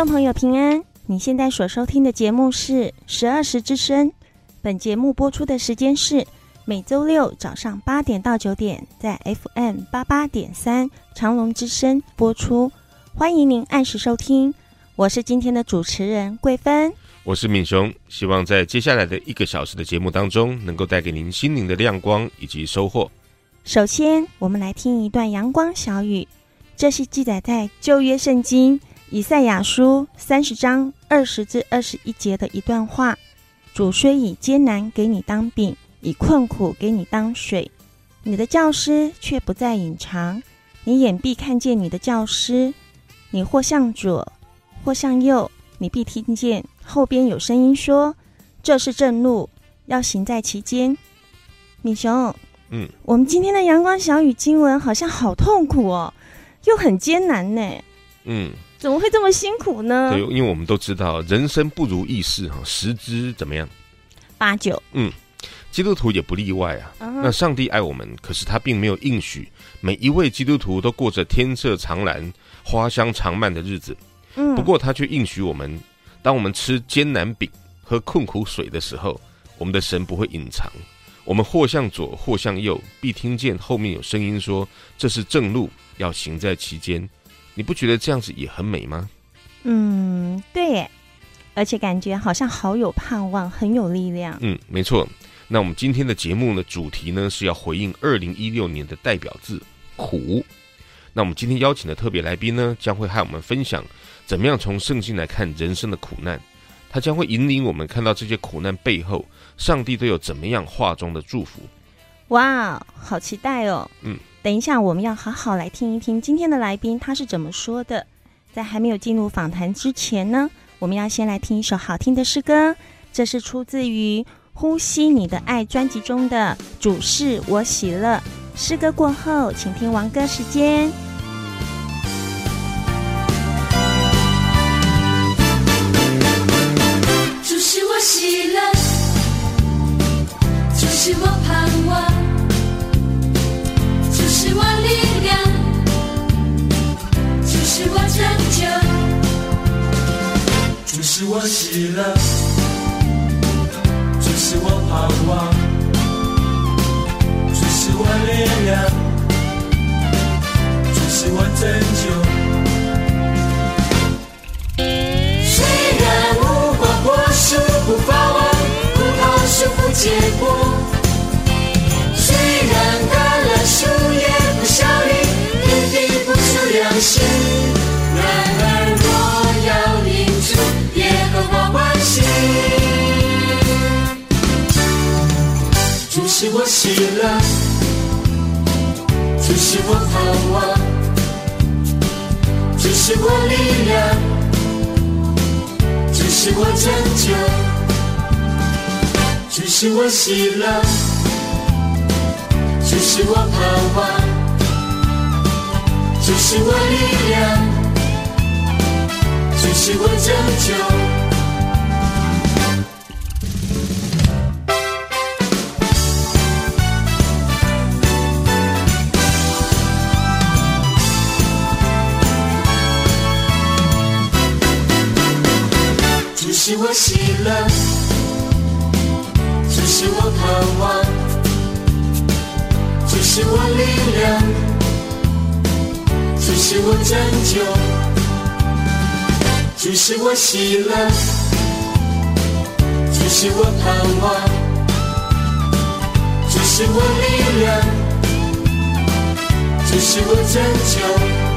众朋友平安，你现在所收听的节目是十二时之声。本节目播出的时间是每周六早上八点到九点，在 FM 八八点三长隆之声播出。欢迎您按时收听，我是今天的主持人桂芬，我是敏雄，希望在接下来的一个小时的节目当中，能够带给您心灵的亮光以及收获。首先，我们来听一段阳光小雨，这是记载在旧约圣经。以赛亚书三十章二十至二十一节的一段话：主虽以艰难给你当饼，以困苦给你当水，你的教师却不再隐藏。你眼必看见你的教师，你或向左，或向右，你必听见后边有声音说：“这是正路，要行在其间。”米熊，嗯，我们今天的阳光小雨经文好像好痛苦哦，又很艰难呢。嗯。怎么会这么辛苦呢？对，因为我们都知道人生不如意事哈，十之怎么样？八九。嗯，基督徒也不例外啊。Uh-huh. 那上帝爱我们，可是他并没有应许每一位基督徒都过着天色常蓝、花香长漫的日子。嗯。不过他却应许我们，当我们吃艰难饼、喝困苦水的时候，我们的神不会隐藏。我们或向左，或向右，必听见后面有声音说：“这是正路，要行在其间。”你不觉得这样子也很美吗？嗯，对耶，而且感觉好像好有盼望，很有力量。嗯，没错。那我们今天的节目呢，主题呢是要回应二零一六年的代表字“苦”。那我们今天邀请的特别来宾呢，将会和我们分享怎么样从圣经来看人生的苦难。他将会引领我们看到这些苦难背后，上帝都有怎么样化妆的祝福。哇，好期待哦！嗯。等一下，我们要好好来听一听今天的来宾他是怎么说的。在还没有进入访谈之前呢，我们要先来听一首好听的诗歌，这是出自于《呼吸你的爱》专辑中的《主是我喜乐》。诗歌过后，请听王歌时间。主是我喜乐，主是我盼望。是我力量，就是我拯救，就是我喜乐，就是我盼望，就是我力量，就是我拯救。虽然无花果树不发旺，葡萄树不结果，是我喜乐，主是我盼望，主是我力量，主是我拯救，主是我喜乐，主是我盼望。主是我力量，主是我拯救。是我喜乐，主是我盼望，主是我力量。主是我拯救，主是我喜乐，主是我盼望，主是我力量，主是我拯救。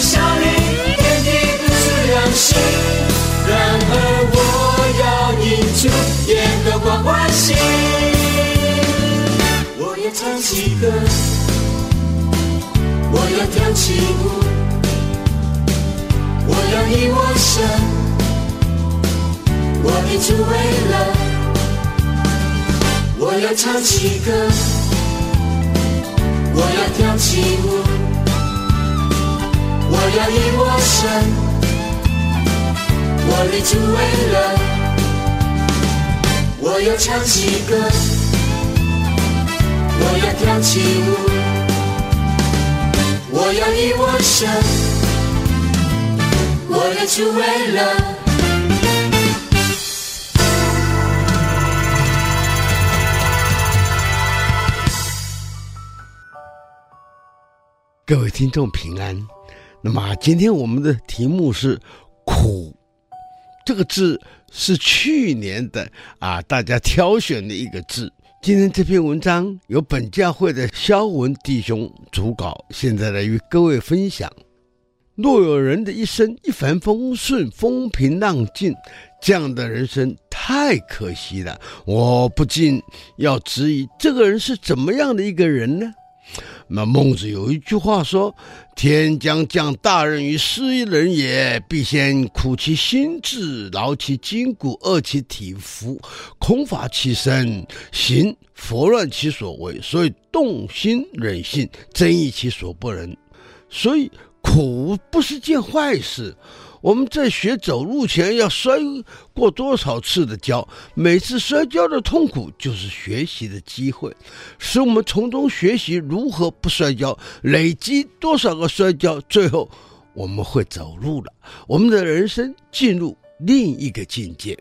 也不效力。然而我要因主。光欢喜。我要唱起歌，我要跳起舞，我要以我神，我的主为了。我要唱起歌，我要跳起舞，我要以我神，我的主为乐。我要唱起歌，我要跳起舞，我要以我神，我的主为乐。各位听众平安。那么今天我们的题目是“苦”这个字。是去年的啊，大家挑选的一个字。今天这篇文章由本教会的萧文弟兄主稿，现在来与各位分享。若有人的一生一帆风顺、风平浪静，这样的人生太可惜了。我不禁要质疑，这个人是怎么样的一个人呢？那孟子有一句话说：“天将降大任于斯人也，必先苦其心志，劳其筋骨，饿其体肤，空乏其身，行拂乱其所为，所以动心忍性，增益其所不能。所以苦不是件坏事。”我们在学走路前要摔过多少次的跤，每次摔跤的痛苦就是学习的机会，使我们从中学习如何不摔跤，累积多少个摔跤，最后我们会走路了，我们的人生进入另一个境界。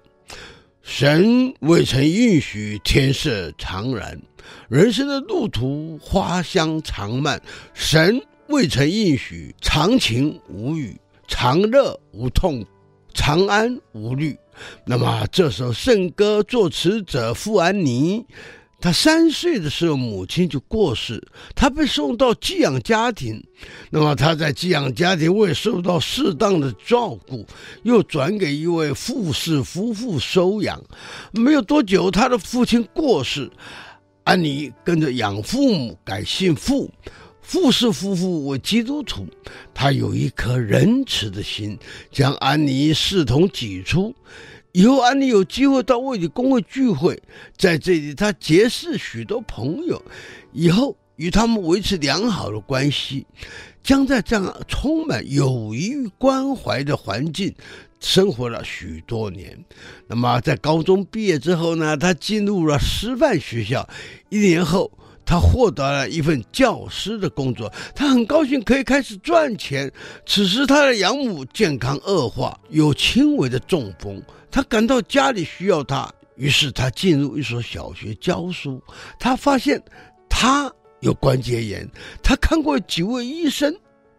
神未曾应许天色常蓝，人生的路途花香常漫，神未曾应许常情无语。常乐无痛，常安无虑。那么这首圣歌作词者富安妮，他三岁的时候母亲就过世，他被送到寄养家庭。那么他在寄养家庭未受到适当的照顾，又转给一位富士夫妇收养。没有多久，他的父亲过世，安妮跟着养父母改姓傅。富士夫妇为基督徒，他有一颗仁慈的心，将安妮视同己出。以后安妮有机会到卫理公会聚会，在这里他结识许多朋友，以后与他们维持良好的关系，将在这样充满友谊与关怀的环境生活了许多年。那么在高中毕业之后呢，他进入了师范学校，一年后。他获得了一份教师的工作，他很高兴可以开始赚钱。此时他的养母健康恶化，有轻微的中风，他感到家里需要他，于是他进入一所小学教书。他发现他有关节炎，他看过几位医生，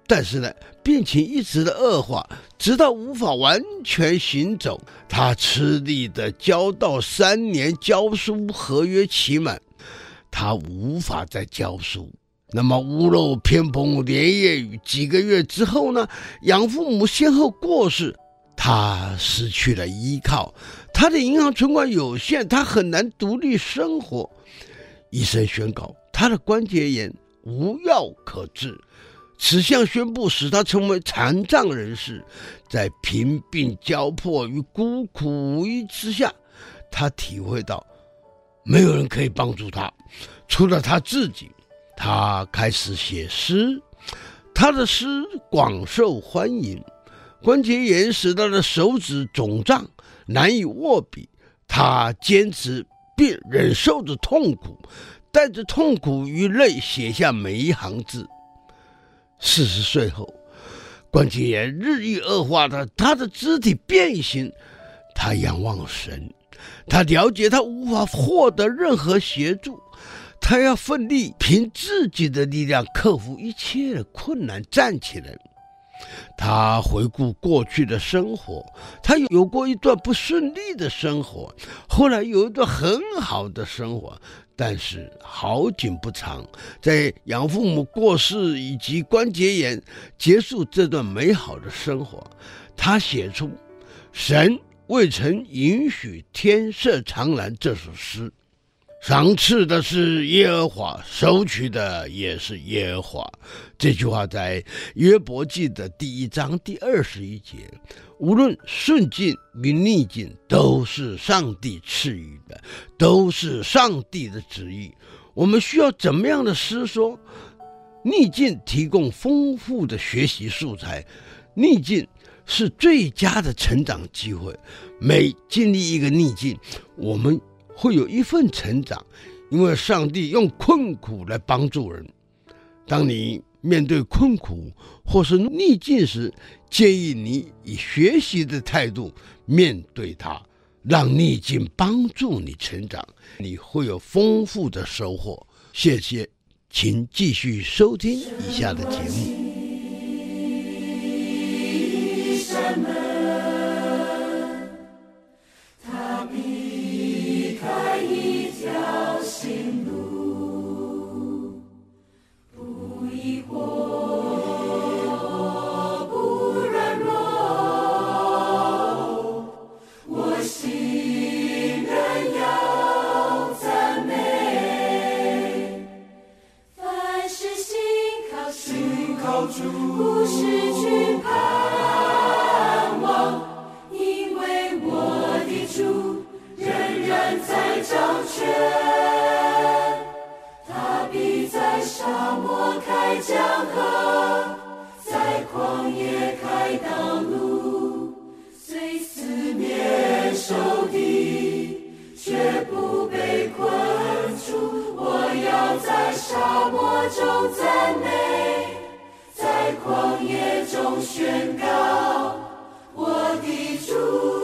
但是呢，病情一直的恶化，直到无法完全行走。他吃力的教到三年教书合约期满。他无法再教书，那么屋漏偏逢连夜雨，几个月之后呢？养父母先后过世，他失去了依靠，他的银行存款有限，他很难独立生活。医生宣告他的关节炎无药可治，此项宣布使他成为残障人士。在贫病交迫与孤苦无依之下，他体会到。没有人可以帮助他，除了他自己。他开始写诗，他的诗广受欢迎。关节炎使他的手指肿胀，难以握笔。他坚持并忍受着痛苦，带着痛苦与泪写下每一行字。四十岁后，关节炎日益恶化的，他的肢体变形。他仰望神。他了解他无法获得任何协助，他要奋力凭自己的力量克服一切困难，站起来。他回顾过去的生活，他有过一段不顺利的生活，后来有一段很好的生活，但是好景不长，在养父母过世以及关节炎结束这段美好的生活，他写出神。未曾允许天色长蓝这首诗。赏赐的是耶和华，收取的也是耶和华。这句话在约伯记的第一章第二十一节。无论顺境与逆境，都是上帝赐予的，都是上帝的旨意。我们需要怎么样的诗说？逆境提供丰富的学习素材，逆境是最佳的成长机会。每经历一个逆境，我们会有一份成长，因为上帝用困苦来帮助人。当你面对困苦或是逆境时，建议你以学习的态度面对它，让逆境帮助你成长，你会有丰富的收获。谢谢，请继续收听以下的节目。Oh. 江河在旷野开道路虽四面受敌却不被困住。我要在沙漠中赞美在旷野中宣告我的主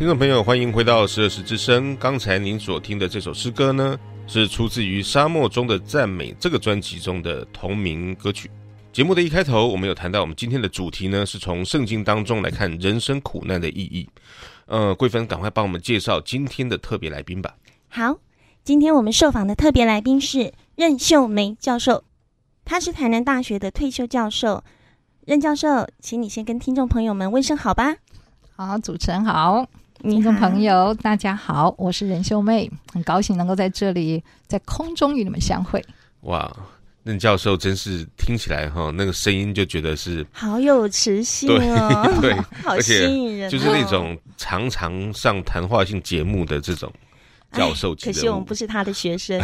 听众朋友，欢迎回到十二时之声。刚才您所听的这首诗歌呢，是出自于《沙漠中的赞美》这个专辑中的同名歌曲。节目的一开头，我们有谈到，我们今天的主题呢，是从圣经当中来看人生苦难的意义。呃，桂芬，赶快帮我们介绍今天的特别来宾吧。好，今天我们受访的特别来宾是任秀梅教授，他是台南大学的退休教授。任教授，请你先跟听众朋友们问声好吧。好，主持人好，听众朋友大家好，我是任秀妹，很高兴能够在这里在空中与你们相会。哇。任教授真是听起来哈，那个声音就觉得是好有磁性哦，对，对好吸引人，就是那种常常上谈话性节目的这种教授。可惜我们不是他的学生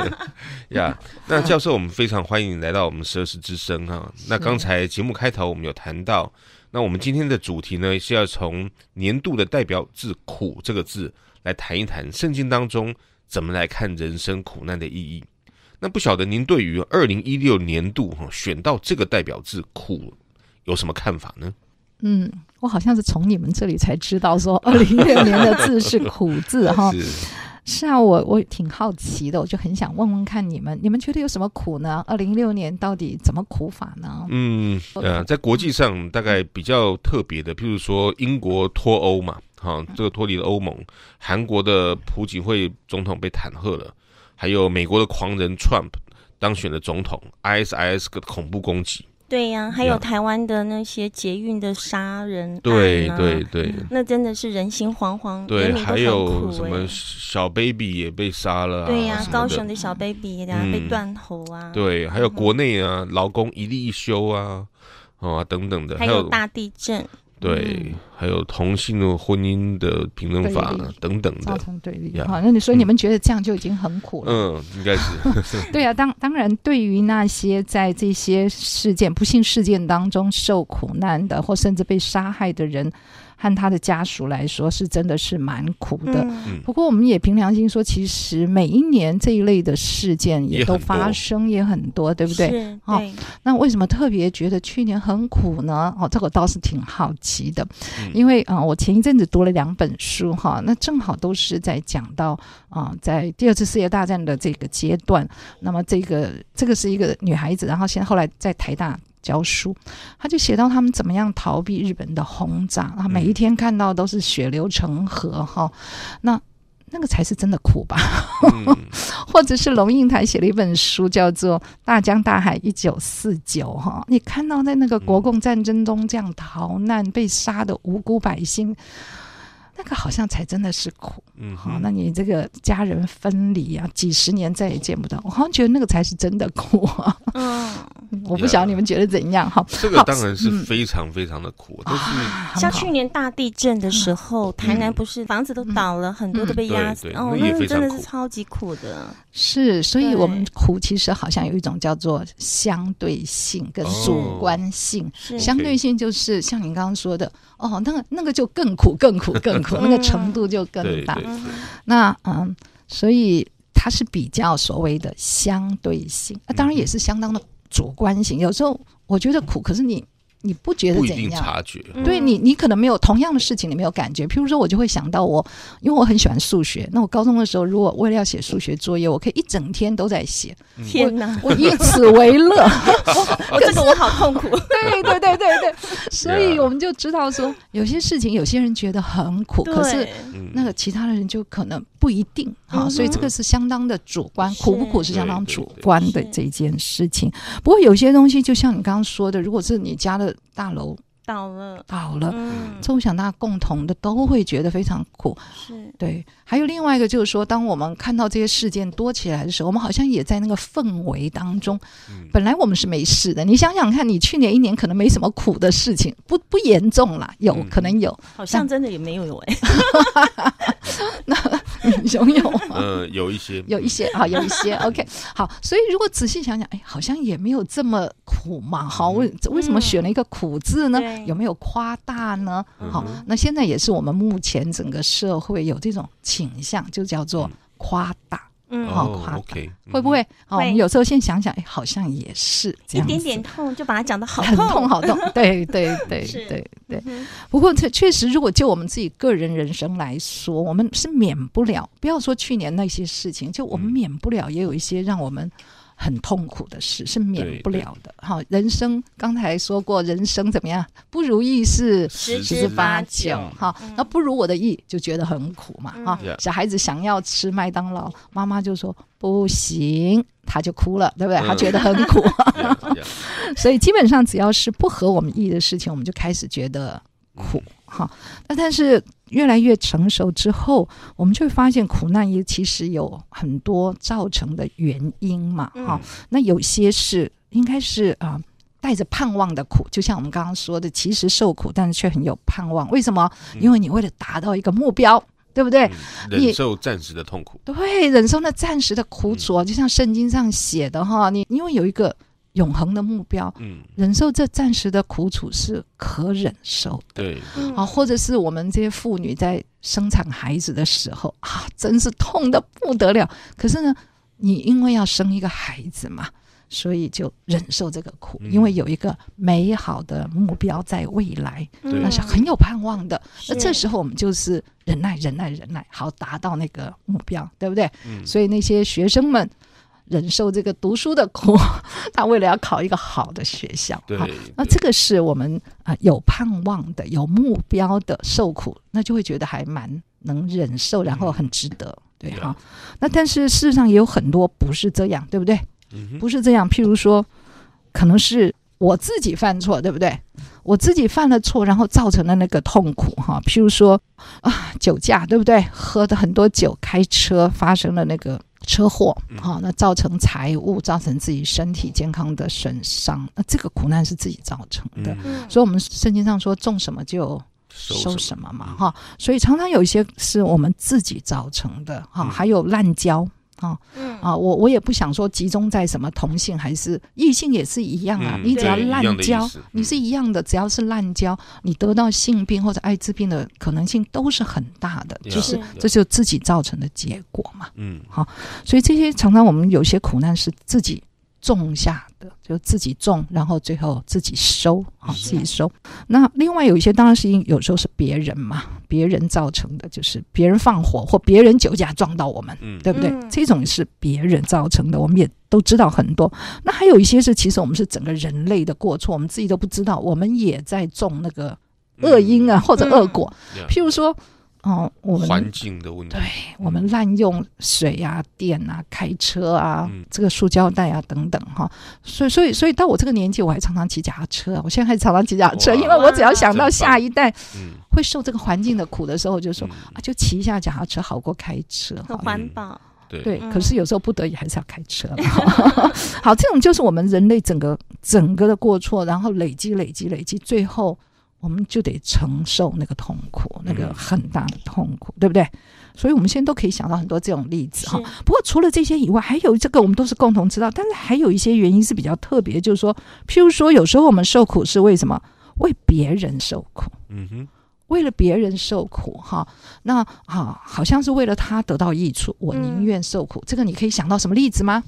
呀。yeah, 那教授，我们非常欢迎你来到我们十二时之声哈。那刚才节目开头我们有谈到，那我们今天的主题呢是要从年度的代表字“苦”这个字来谈一谈圣经当中怎么来看人生苦难的意义。那不晓得您对于二零一六年度哈选到这个代表字“苦”有什么看法呢？嗯，我好像是从你们这里才知道说二零一六年的字是“苦”字哈。是，啊，我我挺好奇的，我就很想问问看你们，你们觉得有什么苦呢？二零一六年到底怎么苦法呢？嗯，呃，在国际上大概比较特别的，譬如说英国脱欧嘛，哈，这个脱离了欧盟；韩国的朴槿惠总统被弹劾了。还有美国的狂人 Trump 当选的总统，ISIS 的恐怖攻击，对呀、啊，还有台湾的那些捷运的杀人、啊，对对对，那真的是人心惶惶。对，还有什么小 baby 也被杀了、啊，对呀、啊，高雄的小 baby 大家被断头啊，对，还有国内啊，劳工一例一休啊，啊等等的，还有大地震。对、嗯，还有同性的婚姻的平等法等等的，造成对立。好，那你说你们觉得这样就已经很苦了？嗯，应该是。对啊，当当然，对于那些在这些事件、不幸事件当中受苦难的，或甚至被杀害的人。和他的家属来说，是真的是蛮苦的。嗯、不过，我们也凭良心说，其实每一年这一类的事件也都发生，也很多，对不对？对。哦，那为什么特别觉得去年很苦呢？哦，这个倒是挺好奇的。嗯、因为啊、呃，我前一阵子读了两本书哈，那正好都是在讲到啊、呃，在第二次世界大战的这个阶段。那么，这个这个是一个女孩子，然后现在后来在台大。教书，他就写到他们怎么样逃避日本的轰炸啊，每一天看到都是血流成河哈，那那个才是真的苦吧？嗯、或者是龙应台写了一本书叫做《大江大海一九四九》哈，你看到在那个国共战争中这样逃难被杀的无辜百姓。那个好像才真的是苦，嗯，好，那你这个家人分离啊，几十年再也见不到，我好像觉得那个才是真的苦啊。嗯，我不晓得你们觉得怎样？哈，这个当然是非常非常的苦，就、嗯、是像去年大地震的时候，台南不是房子都倒了，嗯、很多都被压死，哦，那个真的是超级苦的。是，所以我们苦其实好像有一种叫做相对性跟主观性，哦、相对性就是像您刚刚说的，哦，那个那个就更苦，更苦，更苦。那个程度就更大。那嗯，所以它是比较所谓的相对性，那当然也是相当的主观性。有时候我觉得苦，可是你。你不觉得怎样？不一定察觉。对你，你可能没有同样的事情，你没有感觉。譬如说，我就会想到我，因为我很喜欢数学。那我高中的时候，如果为了要写数学作业，我可以一整天都在写。天哪！我以此为乐。我 这个我好痛苦。对对对对对。所以我们就知道说，有些事情有些人觉得很苦，可是那个其他的人就可能不一定哈。所以这个是相当的主观，苦不苦是相当主观的这件事情。不过有些东西，就像你刚刚说的，如果是你家的。大楼倒了，倒了。嗯，这我想大家共同的都会觉得非常苦。是对，还有另外一个就是说，当我们看到这些事件多起来的时候，我们好像也在那个氛围当中。嗯，本来我们是没事的，你想想看，你去年一年可能没什么苦的事情，不不严重啦，有可能有，好像真的也没有哎。那 拥有吗？呃，有一些，有一些啊，有一些。OK，好，所以如果仔细想想，哎，好像也没有这么苦嘛。好，为为什么选了一个苦字呢？有没有夸大呢？好，那现在也是我们目前整个社会有这种倾向，就叫做夸大。嗯，好夸大，会不会？好，我们有时候先想想，哎，好像也是这样，一点点痛就把它讲得好很痛，好痛。对对对对对。不过，这确实，如果就我们自己个人人生来说，我们是免不了，不要说去年那些事情，就我们免不了也有一些让我们很痛苦的事，是免不了的。好，人生刚才说过，人生怎么样？不如意是十之八九。好，那不如我的意，就觉得很苦嘛。哈、嗯，小孩子想要吃麦当劳，妈妈就说不行，他就哭了，对不对？他觉得很苦。所以基本上只要是不合我们意的事情，我们就开始觉得苦。哈，那但是。越来越成熟之后，我们就会发现苦难也其实有很多造成的原因嘛，哈、嗯。那有些是应该是啊、呃，带着盼望的苦，就像我们刚刚说的，其实受苦，但是却很有盼望。为什么？因为你为了达到一个目标，对不对？嗯、忍受暂时的痛苦，对，忍受那暂时的苦楚，嗯、就像圣经上写的哈，你因为有一个。永恒的目标，嗯，忍受这暂时的苦楚是可忍受的，对，啊，或者是我们这些妇女在生产孩子的时候啊，真是痛得不得了。可是呢，你因为要生一个孩子嘛，所以就忍受这个苦，嗯、因为有一个美好的目标在未来，嗯、那是很有盼望的。那这时候我们就是忍耐，忍耐，忍耐，好达到那个目标，对不对？嗯、所以那些学生们。忍受这个读书的苦，他为了要考一个好的学校，对，那这个是我们啊、呃、有盼望的、有目标的受苦，那就会觉得还蛮能忍受，然后很值得，嗯、对哈。那但是事实上也有很多不是这样，对不对？嗯、不是这样。譬如说，可能是我自己犯错，对不对？我自己犯了错，然后造成了那个痛苦哈。譬如说啊，酒驾，对不对？喝的很多酒，开车发生了那个。车祸，好，那造成财物，造成自己身体健康的损伤，那这个苦难是自己造成的。嗯、所以，我们圣经上说，种什么就收什么嘛，哈。所以，常常有一些是我们自己造成的，哈。还有滥交。啊，嗯啊，我我也不想说集中在什么同性还是异性也是一样啊。嗯、你只要滥交，嗯、你是一样的，只要是滥交，你得到性病或者艾滋病的可能性都是很大的，嗯、就是这就自己造成的结果嘛。嗯，好，所以这些常常我们有些苦难是自己。种下的就自己种，然后最后自己收啊，自己收。那另外有一些当然是因有时候是别人嘛，别人造成的，就是别人放火或别人酒驾撞到我们，嗯、对不对？嗯、这种是别人造成的，我们也都知道很多。那还有一些是其实我们是整个人类的过错，我们自己都不知道，我们也在种那个恶因啊，嗯、或者恶果。嗯、譬如说。哦，我们环境的问题，对我们滥用水啊、电啊、开车啊、嗯、这个塑胶袋啊等等哈，所以所以所以到我这个年纪，我还常常骑脚踏车。我现在还常常骑脚踏车，因为我只要想到下一代会受这个环境的苦的时候，就说、嗯、啊，就骑一下脚踏车好过开车，很环保。对，对，可是有时候不得已还是要开车。好，这种就是我们人类整个整个的过错，然后累积累积累积，最后。我们就得承受那个痛苦，那个很大的痛苦，嗯、对不对？所以，我们现在都可以想到很多这种例子哈。不过，除了这些以外，还有这个我们都是共同知道，但是还有一些原因是比较特别，就是说，譬如说，有时候我们受苦是为什么？为别人受苦，嗯哼，为了别人受苦哈。那啊，好像是为了他得到益处，我宁愿受苦。嗯、这个你可以想到什么例子吗？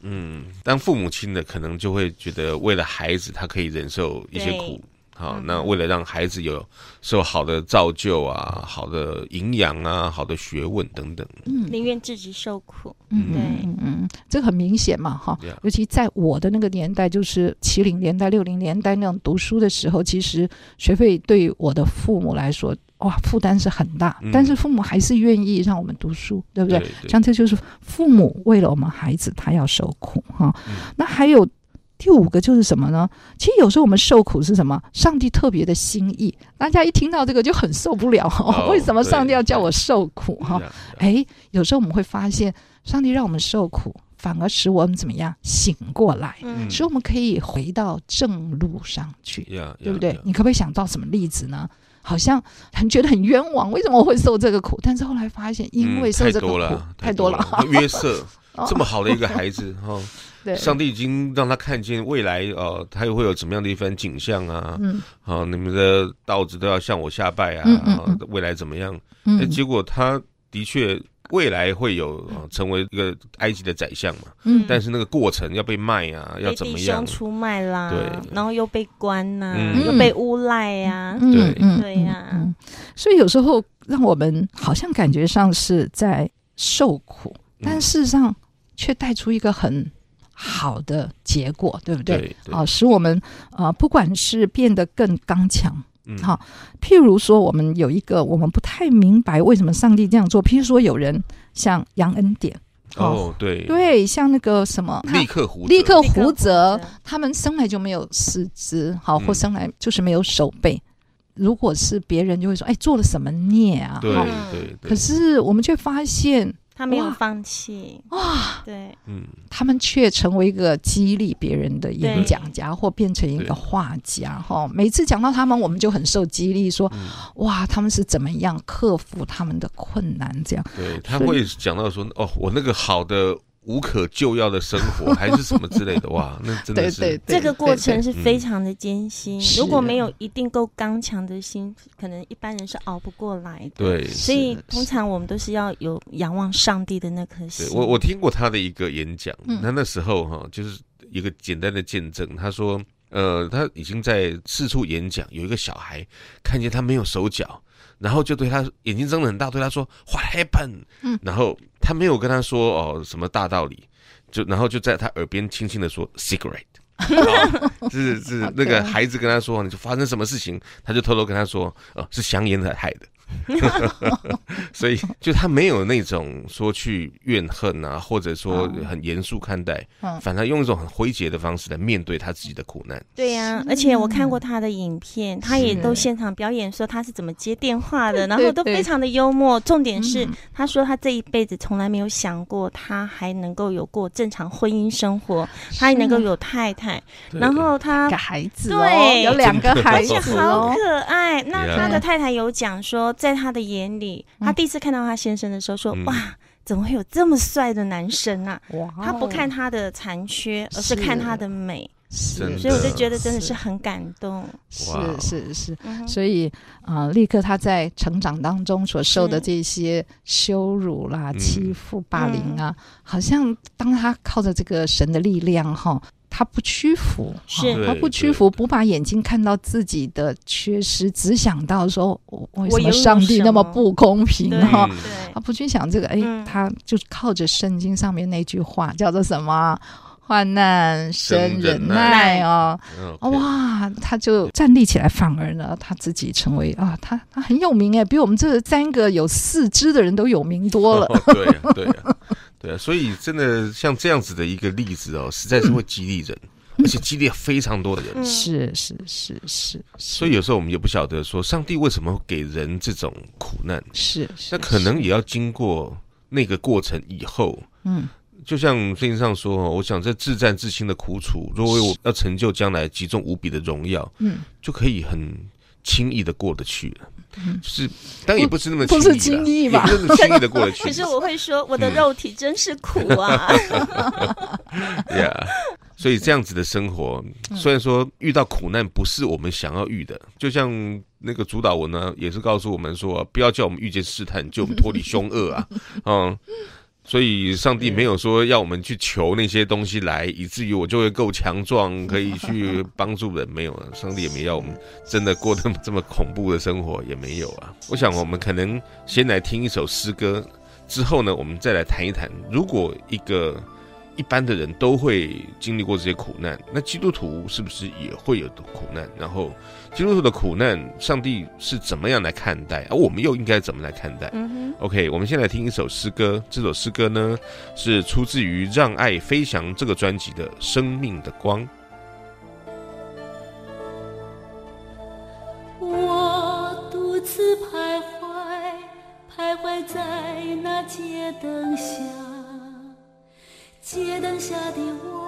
嗯，当父母亲的可能就会觉得，为了孩子，他可以忍受一些苦。好，那为了让孩子有受好的造就啊，好的营养啊，好的学问等等，嗯，宁愿自己受苦，嗯，对，嗯嗯，这很明显嘛，哈，尤其在我的那个年代，就是七零年代、六零年代那种读书的时候，其实学费对我的父母来说，哇，负担是很大，但是父母还是愿意让我们读书，对不对？像这就是父母为了我们孩子，他要受苦哈。那还有。第五个就是什么呢？其实有时候我们受苦是什么？上帝特别的心意，大家一听到这个就很受不了。哦、为什么上帝要叫我受苦？哈，哎，有时候我们会发现，上帝让我们受苦，反而使我们怎么样醒过来，嗯、使我们可以回到正路上去，嗯、对不对？你可不可以想到什么例子呢？好像很觉得很冤枉，为什么我会受这个苦？但是后来发现，因为受这个苦、嗯、太多了，太多了。约瑟 这么好的一个孩子，哈。对上帝已经让他看见未来，呃，他又会有怎么样的一番景象啊？嗯，好、啊，你们的道子都要向我下拜啊！嗯嗯嗯、未来怎么样？嗯，结果他的确未来会有、呃、成为一个埃及的宰相嘛。嗯，但是那个过程要被卖啊，要怎么样？出卖啦，对，然后又被关呐、啊，嗯、又被诬赖呀，嗯、对，对呀。所以有时候让我们好像感觉上是在受苦，但事实上却带出一个很。好的结果，对不对？对对啊，使我们呃，不管是变得更刚强，嗯，好，譬如说，我们有一个我们不太明白为什么上帝这样做，譬如说有人像杨恩典。哦，对对，像那个什么，立刻胡立刻胡泽，他们生来就没有四肢，好，或生来就是没有手背。如果是别人，就会说，哎，做了什么孽啊？对对。可是我们却发现。他没有放弃哇，对，嗯，他们却成为一个激励别人的演讲家，或变成一个画家哈。每次讲到他们，我们就很受激励，说、嗯、哇，他们是怎么样克服他们的困难？这样，对，他会讲到说，哦，我那个好的。无可救药的生活，还是什么之类的哇？那真的是对对对，这个过程是非常的艰辛。嗯、如果没有一定够刚强的心，可能一般人是熬不过来的。对，所以通常我们都是要有仰望上帝的那颗心。我我听过他的一个演讲，那、嗯、那时候哈，就是一个简单的见证。他说，呃，他已经在四处演讲，有一个小孩看见他没有手脚。然后就对他眼睛睁得很大，对他说 “What happened？” 嗯，然后他没有跟他说哦什么大道理，就然后就在他耳边轻轻的说 “cigarette”，是是 那个孩子跟他说，你说发生什么事情，他就偷偷跟他说，哦是香烟才害的。所以，就他没有那种说去怨恨啊，或者说很严肃看待，嗯，反而用一种很诙谐的方式来面对他自己的苦难。对呀、啊，而且我看过他的影片，他也都现场表演说他是怎么接电话的，然后都非常的幽默。重点是，他说他这一辈子从来没有想过他还能够有过正常婚姻生活，他还能够有太太，然后他个孩子、哦，对，有两个孩子、哦，而且好可爱。那他的太太有讲说。在他的眼里，他第一次看到他先生的时候，说：“嗯、哇，怎么会有这么帅的男生啊？”哇，他不看他的残缺，而是看他的美。是，所以我就觉得真的是很感动。是是是，是，所以啊、呃，立刻他在成长当中所受的这些羞辱啦、欺负、霸凌啊，好像当他靠着这个神的力量哈。他不屈服，是。他不屈服，不把眼睛看到自己的缺失，只想到说，为什么上帝那么不公平哈？他不去想这个，哎、嗯，他就靠着圣经上面那句话，叫做什么？患难生忍耐哦，哇，他就站立起来，反而呢，他自己成为啊，他他很有名哎，比我们这三个有四肢的人都有名多了。哦、对呀、啊，对。呀、啊。对啊，所以真的像这样子的一个例子哦，实在是会激励人，嗯、而且激励非常多的人。是是是是，所以有时候我们也不晓得说，上帝为什么会给人这种苦难？是，是，那可能也要经过那个过程以后，嗯，就像圣经上说哦，我想这自战自轻的苦楚，如果为我要成就将来极重无比的荣耀，嗯，就可以很轻易的过得去了。是，当然也不是那么轻易，不是轻易吧？不是那么轻易的过得去。可是我会说，我的肉体真是苦啊。对呀，所以这样子的生活，虽然说遇到苦难不是我们想要遇的，就像那个主导文呢，也是告诉我们说，不要叫我们遇见试探，就我们脱离凶恶啊，嗯。所以，上帝没有说要我们去求那些东西来，以至于我就会够强壮，可以去帮助人。没有啊，上帝也没要我们真的过这么这么恐怖的生活，也没有啊。我想，我们可能先来听一首诗歌，之后呢，我们再来谈一谈，如果一个。一般的人都会经历过这些苦难，那基督徒是不是也会有苦难？然后，基督徒的苦难，上帝是怎么样来看待？而我们又应该怎么来看待？嗯，OK，我们先来听一首诗歌。这首诗歌呢，是出自于《让爱飞翔》这个专辑的《生命的光》。我独自徘徊，徘徊在那街灯下。街灯下的我，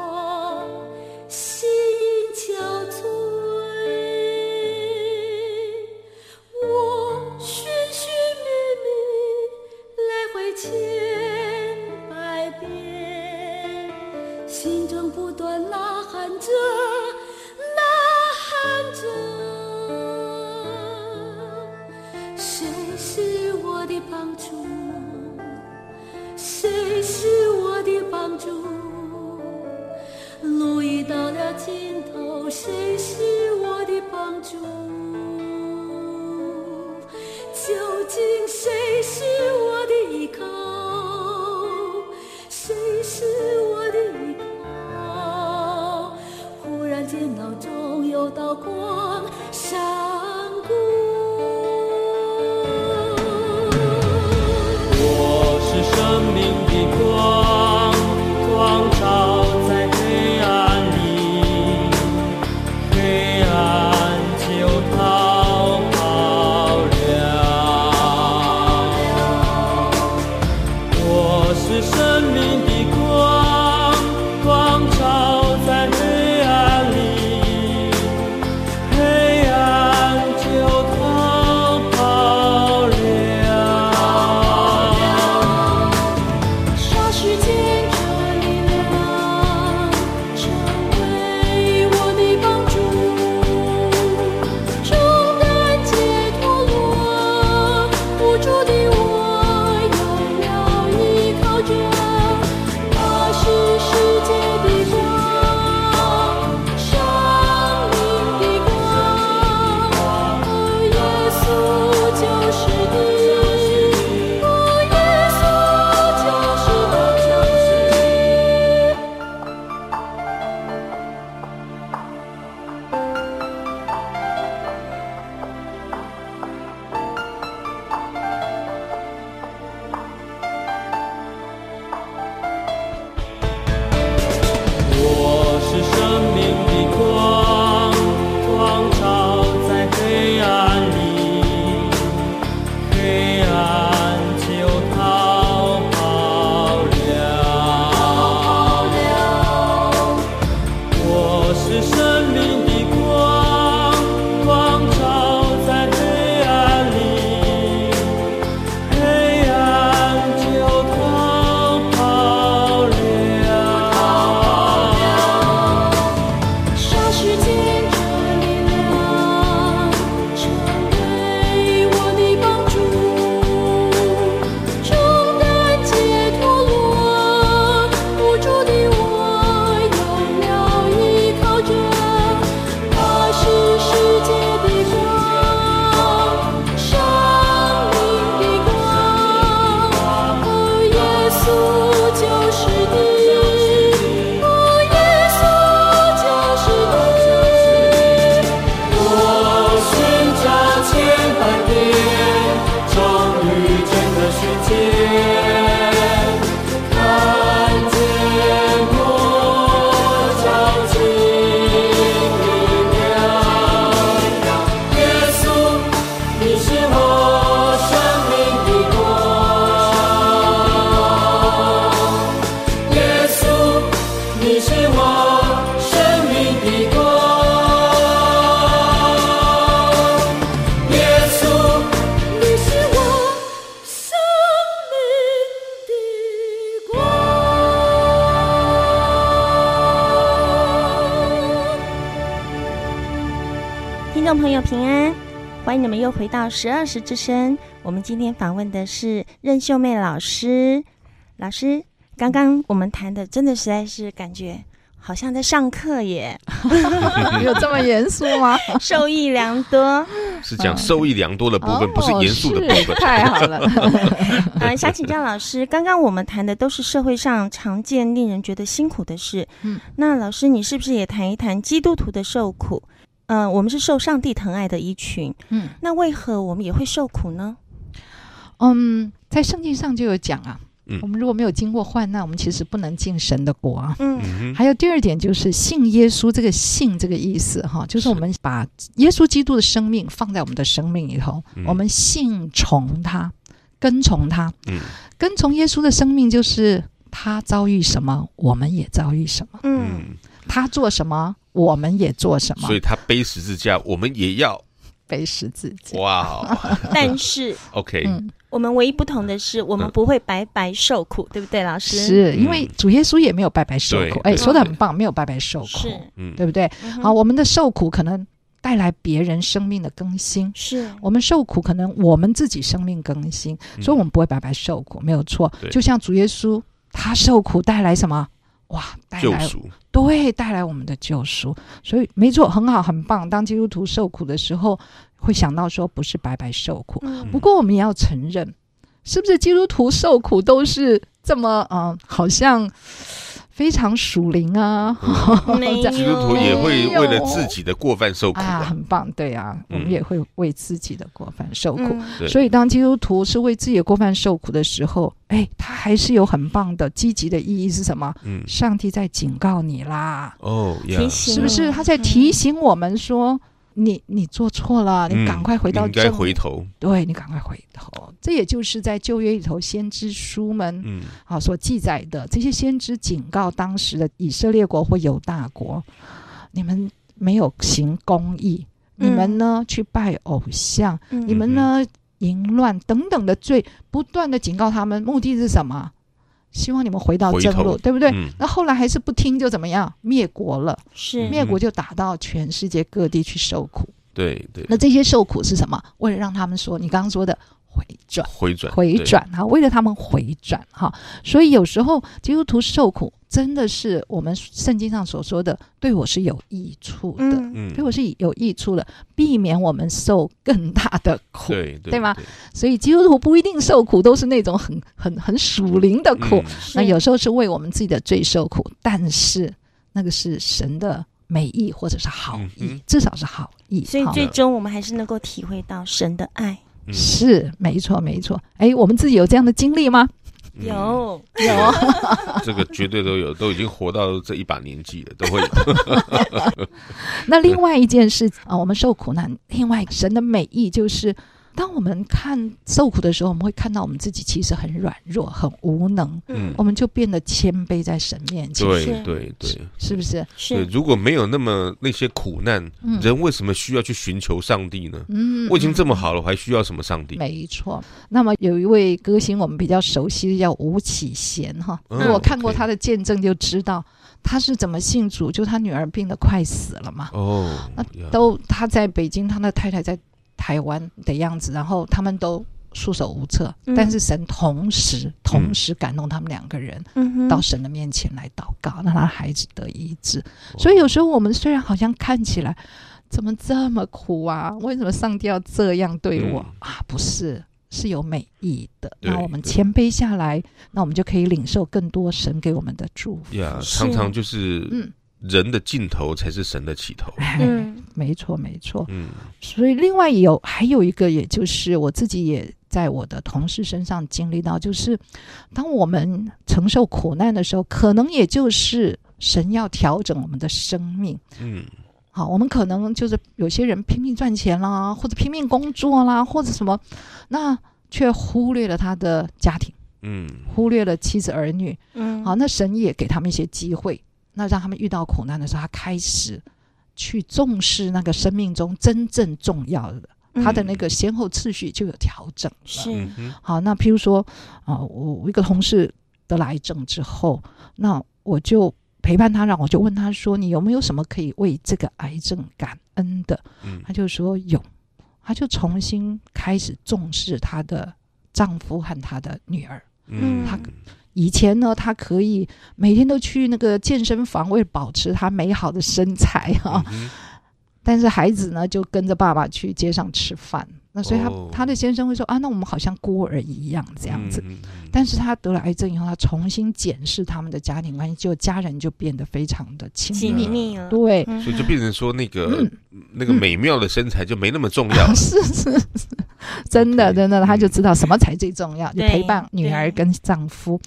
回到十二时之声，我们今天访问的是任秀妹老师。老师，刚刚我们谈的真的实在是感觉好像在上课耶，有这么严肃吗？受益良多，是讲受益良多的部分，嗯、不是严肃的部分。哦、太好了。呃，想请教老师，刚刚我们谈的都是社会上常见、令人觉得辛苦的事。嗯，那老师，你是不是也谈一谈基督徒的受苦？嗯、呃，我们是受上帝疼爱的一群。嗯，那为何我们也会受苦呢？嗯，在圣经上就有讲啊，嗯，我们如果没有经过患难，我们其实不能进神的国啊。嗯，还有第二点就是信耶稣，这个信这个意思哈，就是我们把耶稣基督的生命放在我们的生命里头，嗯、我们信从他，跟从他。嗯，跟从耶稣的生命就是他遭遇什么，我们也遭遇什么。嗯，他做什么。我们也做什么？所以他背十字架，我们也要背十字架。哇！但是，OK，嗯我们唯一不同的是，我们不会白白受苦，对不对，老师？是因为主耶稣也没有白白受苦。哎，说的很棒，没有白白受苦，是，对不对？好，我们的受苦可能带来别人生命的更新，是我们受苦，可能我们自己生命更新，所以我们不会白白受苦，没有错。就像主耶稣，他受苦带来什么？哇，带来救赎。对，带来我们的救赎，所以没错，很好，很棒。当基督徒受苦的时候，会想到说不是白白受苦。嗯、不过我们也要承认，是不是基督徒受苦都是这么嗯、呃，好像非常属灵啊，基督徒也会为了自己的过犯受苦啊，很棒，对啊，我们也会为自己的过犯受苦。嗯、所以，当基督徒是为自己的过犯受苦的时候，哎，他还是有很棒的积极的意义是什么？嗯，上帝在警告你啦，哦，提醒，是不是？他在提醒我们说。你你做错了，你赶快回到正，嗯、应该回头，对，你赶快回头。这也就是在旧约里头先知书们，嗯，啊所记载的。这些先知警告当时的以色列国或犹大国，你们没有行公义，嗯、你们呢去拜偶像，嗯、你们呢淫乱等等的罪，不断的警告他们，目的是什么？希望你们回到正路，对不对？嗯、那后来还是不听，就怎么样？灭国了，是灭国就打到全世界各地去受苦。对对。那这些受苦是什么？为了让他们说你刚刚说的回转，回转，回转哈，为了他们回转哈。所以有时候基督徒受苦。真的是我们圣经上所说的，对我是有益处的，嗯，对我是有益处的，避免我们受更大的苦，对对，对吗？所以基督徒不一定受苦，都是那种很很很属灵的苦。那有时候是为我们自己的罪受苦，但是那个是神的美意或者是好意，至少是好意。所以最终我们还是能够体会到神的爱。是，没错，没错。哎，我们自己有这样的经历吗？有有，这个绝对都有，都已经活到这一把年纪了，都会有。那另外一件事啊，我们受苦难，另外神的美意就是。当我们看受苦的时候，我们会看到我们自己其实很软弱、很无能，嗯，我们就变得谦卑在神面前。对对对，是不是？是。如果没有那么那些苦难，人为什么需要去寻求上帝呢？嗯，我已经这么好了，我还需要什么上帝？没错。那么有一位歌星，我们比较熟悉的叫吴启贤哈，我看过他的见证，就知道他是怎么信主。就他女儿病得快死了嘛，哦，那都他在北京，他的太太在。台湾的样子，然后他们都束手无策，嗯、但是神同时同时感动他们两个人，到神的面前来祷告，让他孩子得医治。嗯、所以有时候我们虽然好像看起来怎么这么苦啊？为什么上帝要这样对我、嗯、啊？不是，是有美意的。那我们谦卑下来，那我们就可以领受更多神给我们的祝福。呀，常常就是嗯。人的尽头才是神的起头。嗯，没错，没错。嗯，所以另外有还有一个，也就是我自己也在我的同事身上经历到，就是当我们承受苦难的时候，可能也就是神要调整我们的生命。嗯，好，我们可能就是有些人拼命赚钱啦，或者拼命工作啦，或者什么，那却忽略了他的家庭。嗯，忽略了妻子儿女。嗯，好，那神也给他们一些机会。那让他们遇到苦难的时候，他开始去重视那个生命中真正重要的，嗯、他的那个先后次序就有调整了。是，好，那譬如说啊，我我一个同事得了癌症之后，那我就陪伴他，让我就问他说：“你有没有什么可以为这个癌症感恩的？”嗯、他就说有，他就重新开始重视他的丈夫和他的女儿。嗯，他。以前呢，他可以每天都去那个健身房，为了保持他美好的身材哈。嗯、但是孩子呢，就跟着爸爸去街上吃饭。那所以他、哦、他的先生会说啊，那我们好像孤儿一样这样子。嗯、但是他得了癌症以后，他重新检视他们的家庭关系，就家人就变得非常的亲密。了对，所以就变成说那个、嗯、那个美妙的身材就没那么重 要。嗯、是是是，真的真的，他就知道什么才最重要，就陪伴女儿跟丈夫。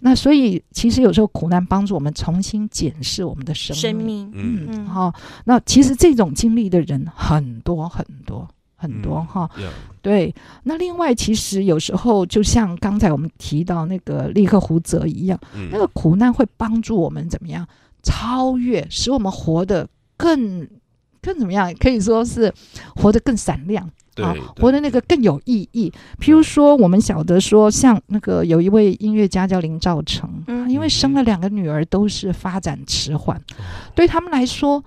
那所以其实有时候苦难帮助我们重新检视我们的生命。生命嗯，好、嗯。那其实这种经历的人很多很多。很多哈，嗯、对。那另外，其实有时候就像刚才我们提到那个利克胡泽一样，嗯、那个苦难会帮助我们怎么样超越，使我们活得更更怎么样？可以说是活得更闪亮，对啊，活得那个更有意义。譬如说，我们晓得说，像那个有一位音乐家叫林兆成，嗯，因为生了两个女儿，都是发展迟缓，嗯、对他们来说。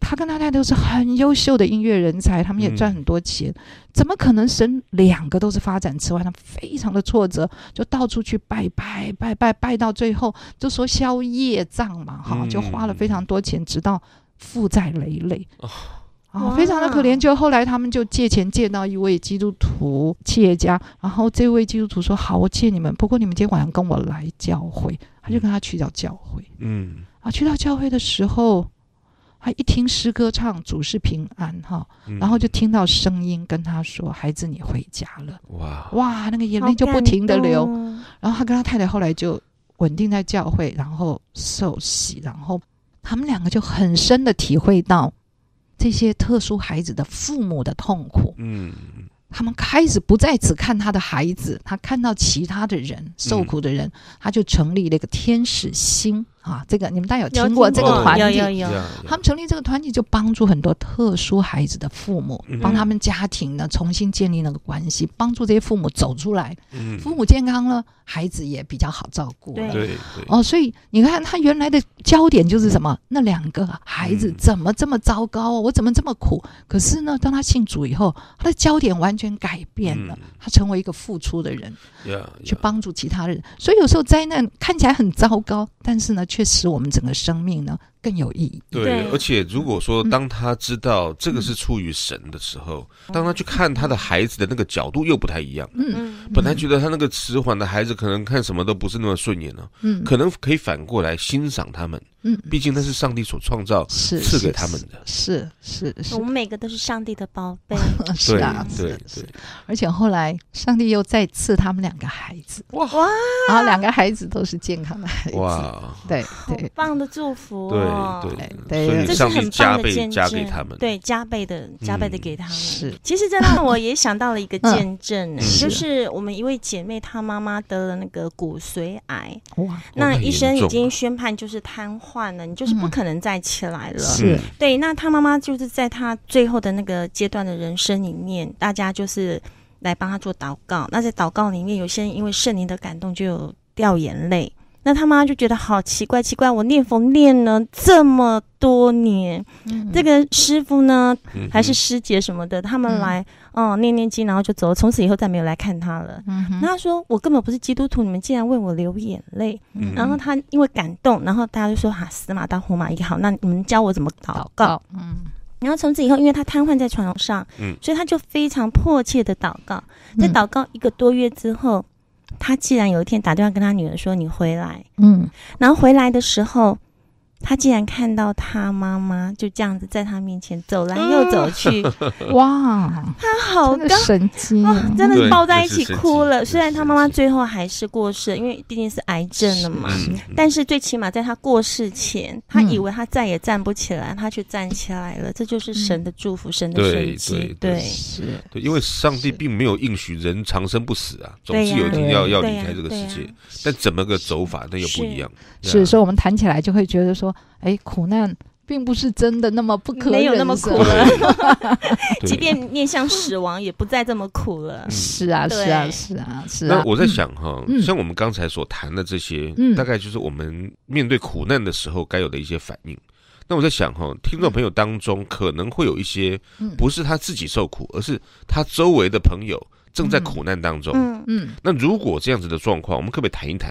他跟他太太都是很优秀的音乐人才，他们也赚很多钱，嗯、怎么可能生两个都是发展迟缓？他非常的挫折，就到处去拜拜拜拜拜，到最后就说消业障嘛，哈、嗯，就花了非常多钱，直到负债累累。哦、啊，非常的可怜。就后来他们就借钱借到一位基督徒企业家，然后这位基督徒说：“好，我借你们，不过你们今天晚上跟我来教会。”他就跟他去到教会。嗯，啊，去到教会的时候，他一听诗歌唱主是平安哈，然后就听到声音跟他说：“孩子，你回家了。”哇哇，那个眼泪就不停的流。然后他跟他太太后来就稳定在教会，然后受洗，然后他们两个就很深的体会到。这些特殊孩子的父母的痛苦，嗯，他们开始不再只看他的孩子，他看到其他的人受苦的人，嗯、他就成立了一个天使心。啊，这个你们大家有听过这个团体？有有有。他们成立这个团体，就帮助很多特殊孩子的父母，帮他们家庭呢重新建立那个关系，帮助这些父母走出来。父母健康了，孩子也比较好照顾。对对。哦，所以你看，他原来的焦点就是什么？那两个孩子怎么这么糟糕？我怎么这么苦？可是呢，当他信主以后，他的焦点完全改变了，他成为一个付出的人，去帮助其他人。所以有时候灾难看起来很糟糕，但是呢。却使，我们整个生命呢更有意义。对，而且如果说当他知道这个是出于神的时候，当他去看他的孩子的那个角度又不太一样。嗯，本来觉得他那个迟缓的孩子可能看什么都不是那么顺眼了，嗯，可能可以反过来欣赏他们。嗯，毕竟那是上帝所创造、赐给他们的。是是是，我们每个都是上帝的宝贝。是啊，对对。而且后来上帝又再赐他们两个孩子。哇哇！然后两个孩子都是健康的孩子。哇，对。对棒的祝福，对对对，这是很棒的见证，对，加倍的加倍的给他们。是，其实这让我也想到了一个见证，就是我们一位姐妹，她妈妈得了那个骨髓癌，哇，那医生已经宣判就是瘫痪了，你就是不可能再起来了。是，对，那她妈妈就是在她最后的那个阶段的人生里面，大家就是来帮她做祷告。那在祷告里面，有些人因为圣灵的感动，就有掉眼泪。那他妈就觉得好奇怪，奇怪，我念佛念了这么多年，嗯、这个师傅呢，还是师姐什么的，他们来，嗯、哦，念念经，然后就走了，从此以后再没有来看他了。嗯、哼然后他说，我根本不是基督徒，你们竟然为我流眼泪。嗯、然后他因为感动，然后大家就说，哈、啊，死马当活马医好，那你们教我怎么祷告？嗯，然后从此以后，因为他瘫痪在床上，嗯，所以他就非常迫切的祷告，在祷告一个多月之后。他既然有一天打电话跟他女儿说：“你回来。”嗯，然后回来的时候。他竟然看到他妈妈就这样子在他面前走来又走去，哇！他好高神经，真的是抱在一起哭了。虽然他妈妈最后还是过世，因为毕竟是癌症了嘛。但是最起码在他过世前，他以为他再也站不起来，他却站起来了。这就是神的祝福，神的神迹。对，是。对，因为上帝并没有应许人长生不死啊，总是有一天要要离开这个世界。但怎么个走法，那又不一样。是，所以我们谈起来就会觉得说。哎，苦难并不是真的那么不可，没有那么苦了。即便面向死亡，也不再这么苦了。是啊，是啊，是啊，是啊。那我在想哈，像我们刚才所谈的这些，大概就是我们面对苦难的时候该有的一些反应。那我在想哈，听众朋友当中可能会有一些，不是他自己受苦，而是他周围的朋友。正在苦难当中，嗯嗯，那如果这样子的状况，我们可不可以谈一谈？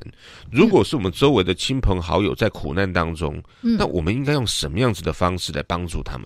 如果是我们周围的亲朋好友在苦难当中，嗯，那我们应该用什么样子的方式来帮助他们？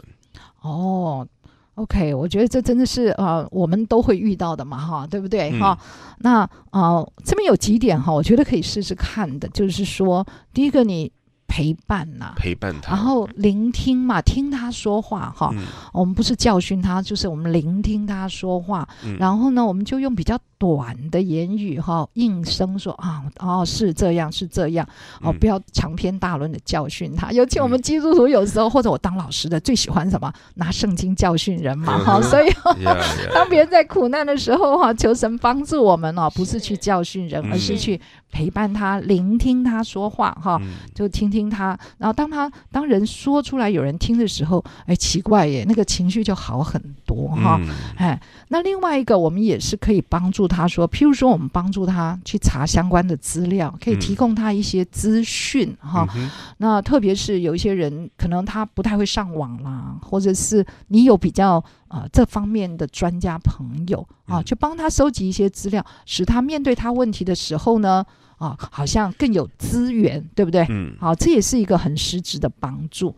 哦，OK，我觉得这真的是啊、呃，我们都会遇到的嘛，哈，对不对？哈、嗯，那啊、呃，这边有几点哈，我觉得可以试试看的，就是说，第一个你。陪伴呐、啊，陪伴他，然后聆听嘛，听他说话哈。嗯、我们不是教训他，就是我们聆听他说话。嗯、然后呢，我们就用比较短的言语哈，应声说啊，哦，是这样，是这样。哦，不要长篇大论的教训他。尤其我们基督徒有时候，或者我当老师的最喜欢什么？拿圣经教训人嘛哈。所以，当别人在苦难的时候哈，求神帮助我们哦，不是去教训人，而是去陪伴他，聆听他说话哈，就听听。听他，然后当他当人说出来有人听的时候，哎，奇怪耶，那个情绪就好很多哈。嗯、哎，那另外一个，我们也是可以帮助他说，譬如说，我们帮助他去查相关的资料，可以提供他一些资讯哈。嗯、那特别是有一些人，可能他不太会上网啦，或者是你有比较啊、呃、这方面的专家朋友啊，去帮他收集一些资料，使他面对他问题的时候呢。啊、哦，好像更有资源，对不对？嗯，好，这也是一个很实质的帮助。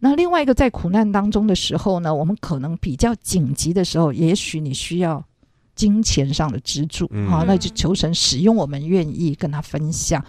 那另外一个在苦难当中的时候呢，我们可能比较紧急的时候，也许你需要金钱上的支柱，好、嗯啊，那就求神使用我们愿意跟他分享。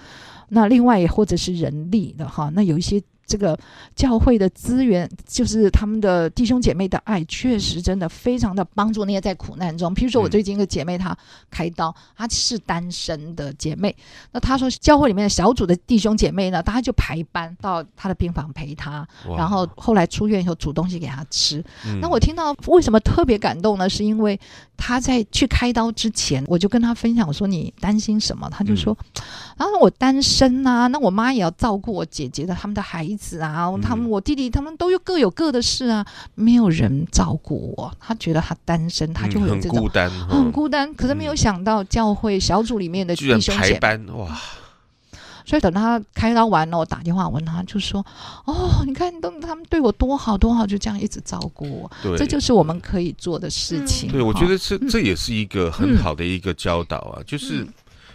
那另外或者是人力的哈，那有一些。这个教会的资源，就是他们的弟兄姐妹的爱，确实真的非常的帮助那些在苦难中。譬如说，我最近一个姐妹她开刀，她是单身的姐妹。那她说，教会里面的小组的弟兄姐妹呢，大家就排班到她的病房陪她，然后后来出院以后煮东西给她吃。那我听到为什么特别感动呢？是因为她在去开刀之前，我就跟他分享，我说你担心什么？他就说，然后我单身啊，那我妈也要照顾我姐姐的他们的孩子。子啊，他们我弟弟他们都有各有各的事啊，没有人照顾我。他觉得他单身，他就会有这种、嗯、很孤单，很孤单。可是没有想到教会小组里面的弟兄姐妹排班哇，所以等他开刀完了，我打电话问他，就说：“哦，你看都他们对我多好多好，就这样一直照顾我。对，这就是我们可以做的事情。嗯”对，我觉得这这也是一个很好的一个教导啊，嗯、就是。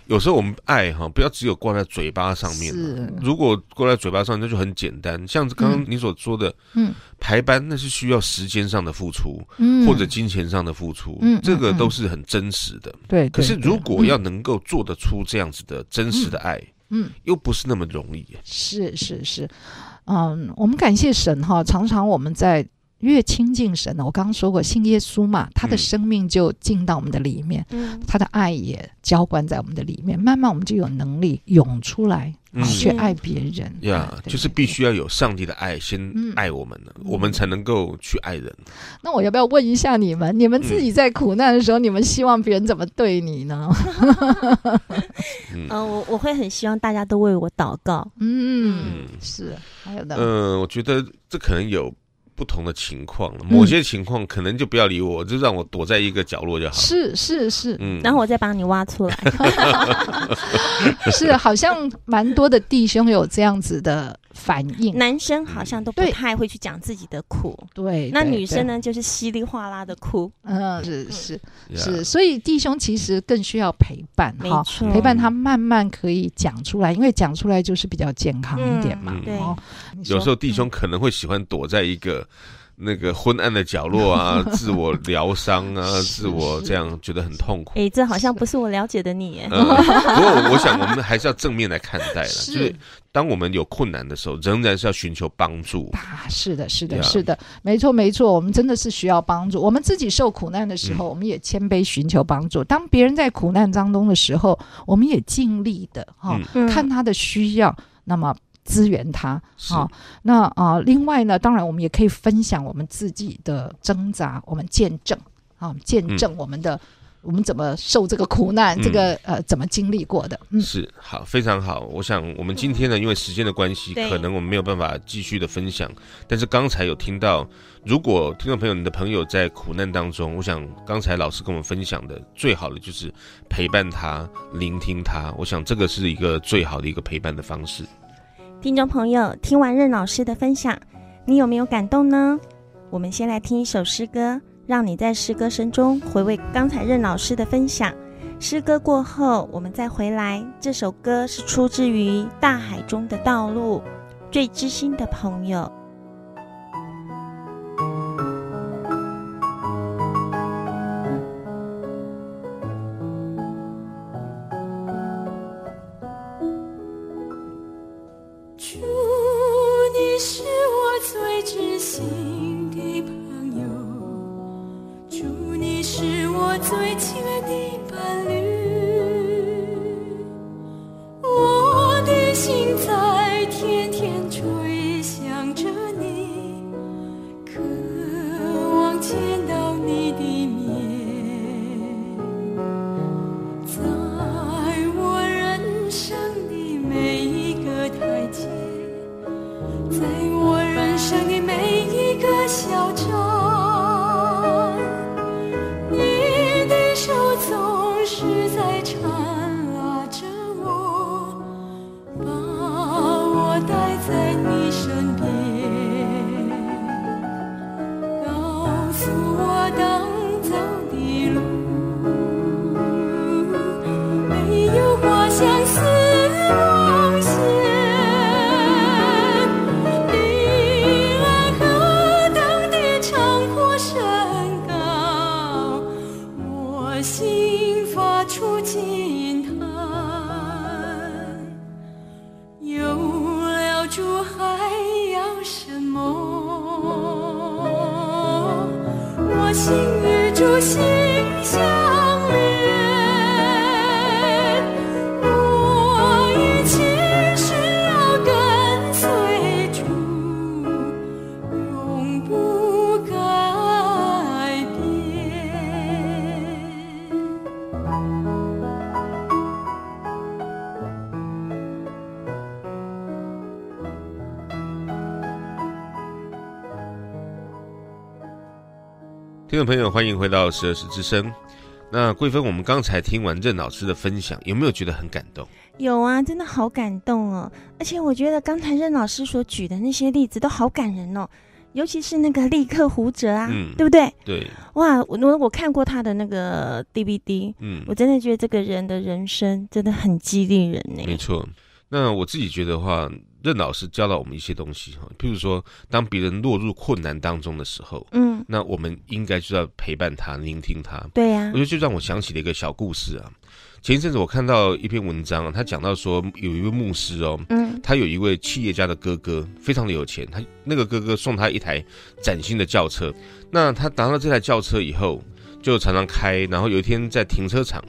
有时候我们爱哈，不要只有挂在嘴巴上面。是，如果挂在嘴巴上，那就很简单。像刚刚你所说的，嗯，排班那是需要时间上的付出，嗯，或者金钱上的付出，嗯，这个都是很真实的。对。可是如果要能够做得出这样子的真实的爱，嗯，又不是那么容易。是是是，嗯，我们感谢神哈，常常我们在。越亲近神呢，我刚刚说过，信耶稣嘛，他的生命就进到我们的里面，嗯、他的爱也浇灌在我们的里面，慢慢我们就有能力涌出来，嗯、去爱别人。呀、嗯，就是必须要有上帝的爱先爱我们呢，嗯、我们才能够去爱人。那我要不要问一下你们？你们自己在苦难的时候，嗯、你们希望别人怎么对你呢？嗯，我我会很希望大家都为我祷告。嗯，嗯是，还有的。嗯，我觉得这可能有。不同的情况，某些情况可能就不要理我，嗯、就让我躲在一个角落就好。是是是，嗯，然后我再把你挖出来。是，好像蛮多的弟兄有这样子的反应。男生好像都不太会去讲自己的苦，对。那女生呢，就是稀里哗啦的哭。嗯，是是是，所以弟兄其实更需要陪伴，哈，陪伴他慢慢可以讲出来，因为讲出来就是比较健康一点嘛。对。有时候弟兄可能会喜欢躲在一个。那个昏暗的角落啊，自我疗伤啊，自我这样觉得很痛苦。哎，这好像不是我了解的你。嗯，不过我想我们还是要正面来看待了，就是当我们有困难的时候，仍然是要寻求帮助。啊，是的，是的，是的，没错，没错，我们真的是需要帮助。我们自己受苦难的时候，我们也谦卑寻求帮助。当别人在苦难当中的时候，我们也尽力的哈，看他的需要，那么。支援他好，那啊、呃，另外呢，当然我们也可以分享我们自己的挣扎，我们见证啊，见证我们的、嗯、我们怎么受这个苦难，嗯、这个呃怎么经历过的。嗯，是好，非常好。我想我们今天呢，因为时间的关系，嗯、可能我们没有办法继续的分享。但是刚才有听到，如果听众朋友你的朋友在苦难当中，我想刚才老师跟我们分享的，最好的就是陪伴他，聆听他。我想这个是一个最好的一个陪伴的方式。听众朋友，听完任老师的分享，你有没有感动呢？我们先来听一首诗歌，让你在诗歌声中回味刚才任老师的分享。诗歌过后，我们再回来。这首歌是出自于《大海中的道路》，最知心的朋友。最亲爱的听众朋友，欢迎回到十二时之声。那桂芬，我们刚才听完任老师的分享，有没有觉得很感动？有啊，真的好感动哦！而且我觉得刚才任老师所举的那些例子都好感人哦，尤其是那个立刻胡哲啊，嗯，对不对？对。哇，我我看过他的那个 DVD，嗯，我真的觉得这个人的人生真的很激励人呢。没错。那我自己觉得的话。任老师教了我们一些东西哈，譬如说，当别人落入困难当中的时候，嗯，那我们应该就要陪伴他，聆听他。对呀、啊，我觉得就让我想起了一个小故事啊。前一阵子我看到一篇文章，他讲到说，有一位牧师哦，嗯，他有一位企业家的哥哥，非常的有钱，他那个哥哥送他一台崭新的轿车。那他拿到这台轿车以后，就常常开。然后有一天在停车场，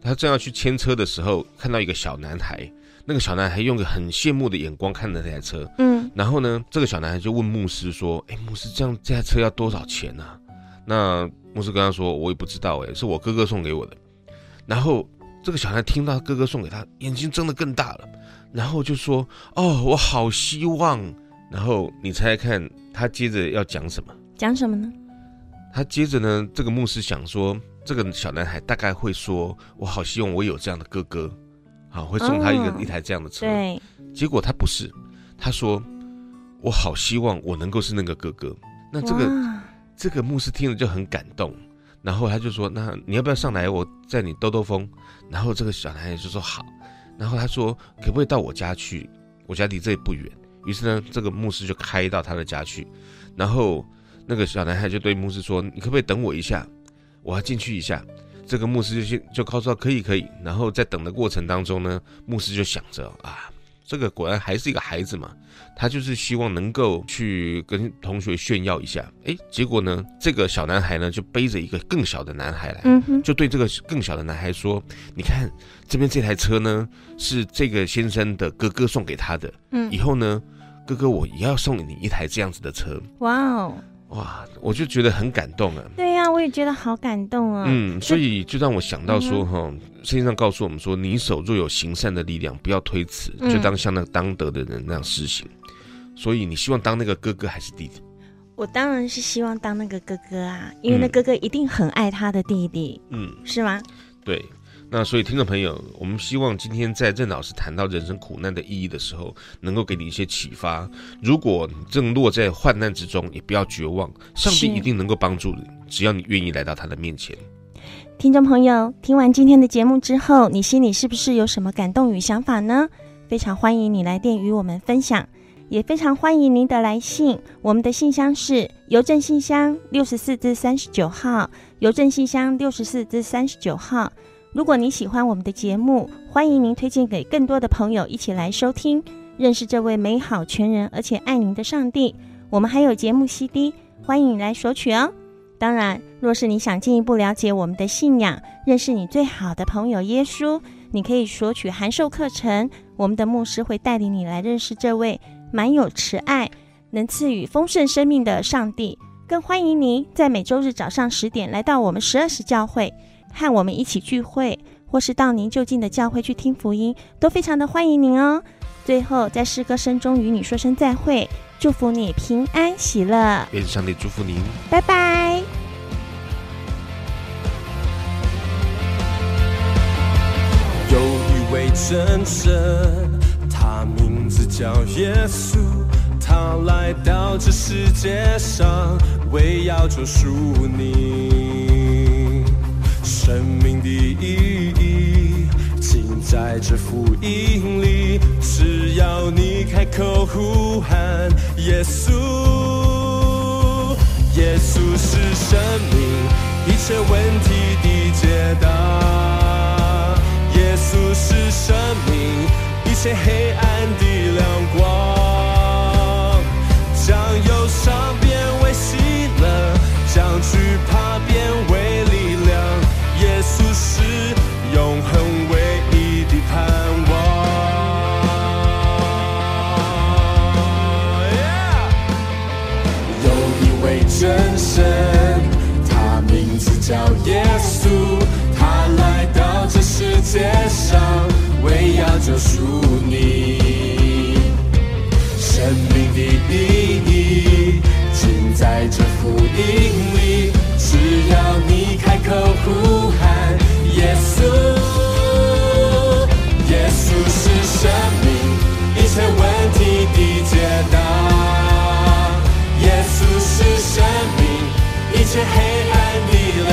他正要去牵车的时候，看到一个小男孩。那个小男孩用个很羡慕的眼光看着那台车，嗯，然后呢，这个小男孩就问牧师说：“哎，牧师，这样这台车要多少钱呢？”那牧师跟他说：“我也不知道，哎，是我哥哥送给我的。”然后这个小孩听到哥哥送给他，眼睛睁得更大了，然后就说：“哦，我好希望。”然后你猜猜看，他接着要讲什么？讲什么呢？他接着呢，这个牧师想说，这个小男孩大概会说：“我好希望我有这样的哥哥。”好，会送他一个、哦、一台这样的车。对，结果他不是，他说：“我好希望我能够是那个哥哥。”那这个这个牧师听了就很感动，然后他就说：“那你要不要上来，我载你兜兜风？”然后这个小男孩就说：“好。”然后他说：“可不可以到我家去？我家离这里不远。”于是呢，这个牧师就开到他的家去，然后那个小男孩就对牧师说：“你可不可以等我一下？我要进去一下。”这个牧师就先就告诉他可以可以，然后在等的过程当中呢，牧师就想着啊，这个果然还是一个孩子嘛，他就是希望能够去跟同学炫耀一下，哎，结果呢，这个小男孩呢就背着一个更小的男孩来，嗯，就对这个更小的男孩说，你看这边这台车呢是这个先生的哥哥送给他的，嗯，以后呢，哥哥我也要送你一台这样子的车，哇哦。哇，我就觉得很感动啊！对呀、啊，我也觉得好感动啊。嗯，所以就让我想到说，哈、嗯，圣经上告诉我们说，你手若有行善的力量，不要推辞，就当像那个当得的人那样施行。嗯、所以你希望当那个哥哥还是弟弟？我当然是希望当那个哥哥啊，因为那哥哥一定很爱他的弟弟。嗯，是吗？对。那所以，听众朋友，我们希望今天在任老师谈到人生苦难的意义的时候，能够给你一些启发。如果你正落在患难之中，也不要绝望，上帝一定能够帮助你，只要你愿意来到他的面前。听众朋友，听完今天的节目之后，你心里是不是有什么感动与想法呢？非常欢迎你来电与我们分享，也非常欢迎您的来信。我们的信箱是邮政信箱六十四至三十九号，邮政信箱六十四至三十九号。如果你喜欢我们的节目，欢迎您推荐给更多的朋友一起来收听，认识这位美好、全人而且爱您的上帝。我们还有节目 CD，欢迎你来索取哦。当然，若是你想进一步了解我们的信仰，认识你最好的朋友耶稣，你可以索取函授课程。我们的牧师会带领你来认识这位满有慈爱、能赐予丰盛生命的上帝。更欢迎您在每周日早上十点来到我们十二时教会。和我们一起聚会，或是到您就近的教会去听福音，都非常的欢迎您哦。最后，在诗歌声中与你说声再会，祝福你平安喜乐。愿上帝祝福您，拜拜。有一位真神，他名字叫耶稣，他来到这世界上，为要救赎你。生命的意义，尽在这福音里。只要你开口呼喊耶稣，耶稣是生命，一切问题的解答。耶稣是生命，一切黑暗的亮光。将忧伤变为喜乐，将惧怕变为。耶稣是永恒唯一的盼望。有一位真神，他名字叫耶稣，他来到这世界上，为要救赎你。生命的意义尽在这福音里。只要你开口呼喊耶稣，耶稣是生命，一切问题的解答。耶稣是生命，一切黑暗。的亮